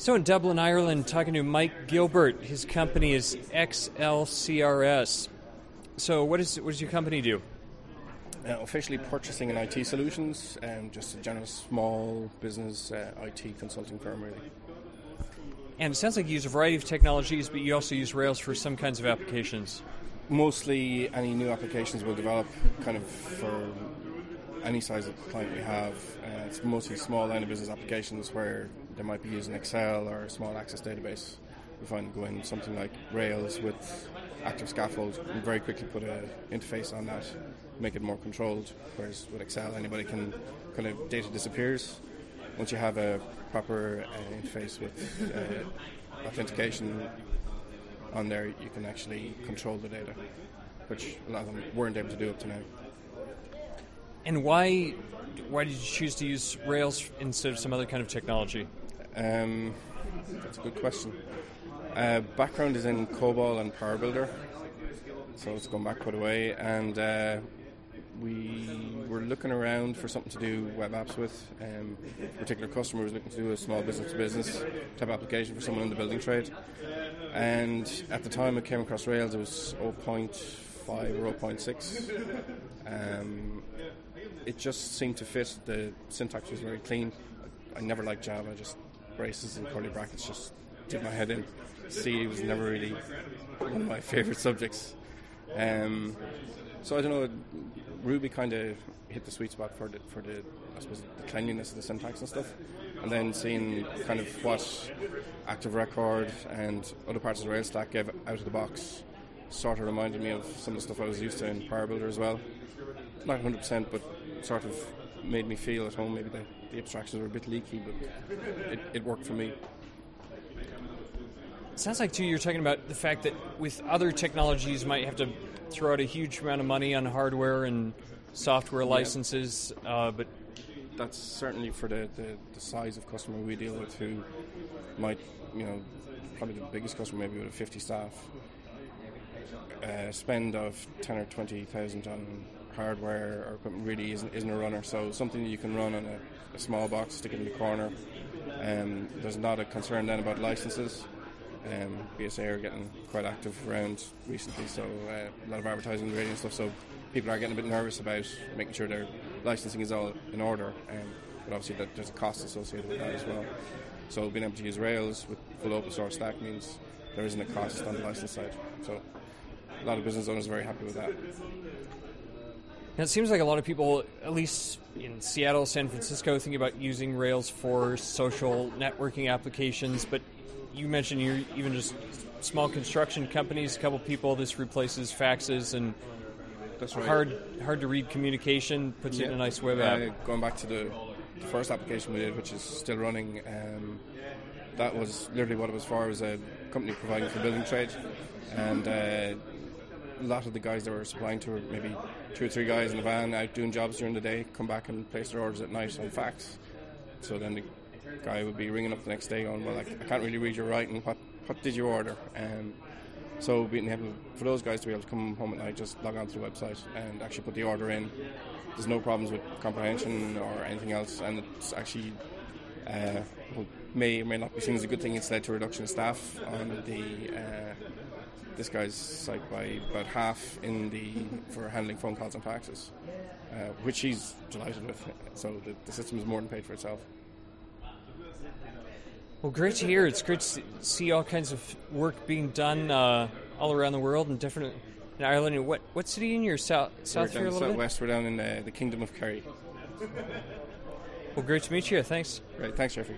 So in Dublin, Ireland, talking to Mike Gilbert. His company is XLCRS. So what, is, what does your company do? Uh, officially purchasing and IT solutions, and just a general small business uh, IT consulting firm, really. And it sounds like you use a variety of technologies, but you also use Rails for some kinds of applications. Mostly, any new applications we'll develop kind of for any size of client we have. Uh, it's mostly small line of business applications where they might be using Excel or a small Access database. We find going something like Rails with ActiveScaffold and very quickly put an interface on that, make it more controlled. Whereas with Excel, anybody can kind of data disappears. Once you have a proper uh, interface with uh, authentication on there, you can actually control the data, which a lot of them weren't able to do up to now. And why why did you choose to use Rails instead of some other kind of technology? Um, that's a good question. Uh, background is in COBOL and PowerBuilder, so it's gone back quite a way. And uh, we were looking around for something to do web apps with. Um, a particular customer was looking to do a small business to business type application for someone in the building trade. And at the time it came across Rails, it was 0.5 or 0.6. Um, it just seemed to fit. The syntax was very clean. I never liked Java, just braces and curly brackets just did my head in. C was never really one of my favourite subjects. Um, so I don't know. Ruby kind of hit the sweet spot for the for the I suppose the cleanliness of the syntax and stuff, and then seeing kind of what Active Record and other parts of the Rails stack gave out of the box, sort of reminded me of some of the stuff I was used to in PowerBuilder as well. Not 100%, but sort of made me feel at home. Maybe the, the abstractions were a bit leaky, but it, it worked for me. It sounds like too you're talking about the fact that with other technologies you might have to throw out a huge amount of money on hardware and software licenses, yeah. uh, but that's certainly for the, the, the, size of customer we deal with who might, you know, probably the biggest customer maybe with a 50 staff, uh, spend of 10 or 20,000 on hardware or equipment really isn't, isn't a runner. So something you can run on a, a small box, stick it in the corner. Um, there's not a concern then about licenses. Um, BSA are getting quite active around recently, so uh, a lot of advertising and radio and stuff. So people are getting a bit nervous about making sure their licensing is all in order. Um, but obviously, that there's a cost associated with that as well. So being able to use Rails with full open source stack means there isn't a cost on the license side. So a lot of business owners are very happy with that. Now, it seems like a lot of people, at least in Seattle, San Francisco, think about using Rails for social networking applications, but you mentioned you're even just small construction companies, a couple people. This replaces faxes and That's right. hard hard to read communication. Puts yeah. it in a nice web app. Uh, going back to the, the, first application we did, which is still running, um, that was literally what it was for. It was a company providing for building trade, and uh, a lot of the guys that were supplying to were maybe two or three guys in the van out doing jobs during the day, come back and place their orders at night on fax. So then the guy would be ringing up the next day going, well, I, I can't really read your writing. What what did you order? Um, so being able for those guys to be able to come home at night, just log on to the website and actually put the order in. There's no problems with comprehension or anything else, and it's actually uh, may or may not be seen as a good thing. It's led to a reduction of staff on the uh, this guy's site by about half in the for handling phone calls and faxes, uh, which he's delighted with. So the, the system is more than paid for itself. Well, great to hear. It's great to see all kinds of work being done uh, all around the world and different in Ireland. What what city in your south south we're here a little southwest. Bit? We're down in uh, the Kingdom of Kerry. Well, great to meet you. Thanks. Great. Thanks, Geoffrey.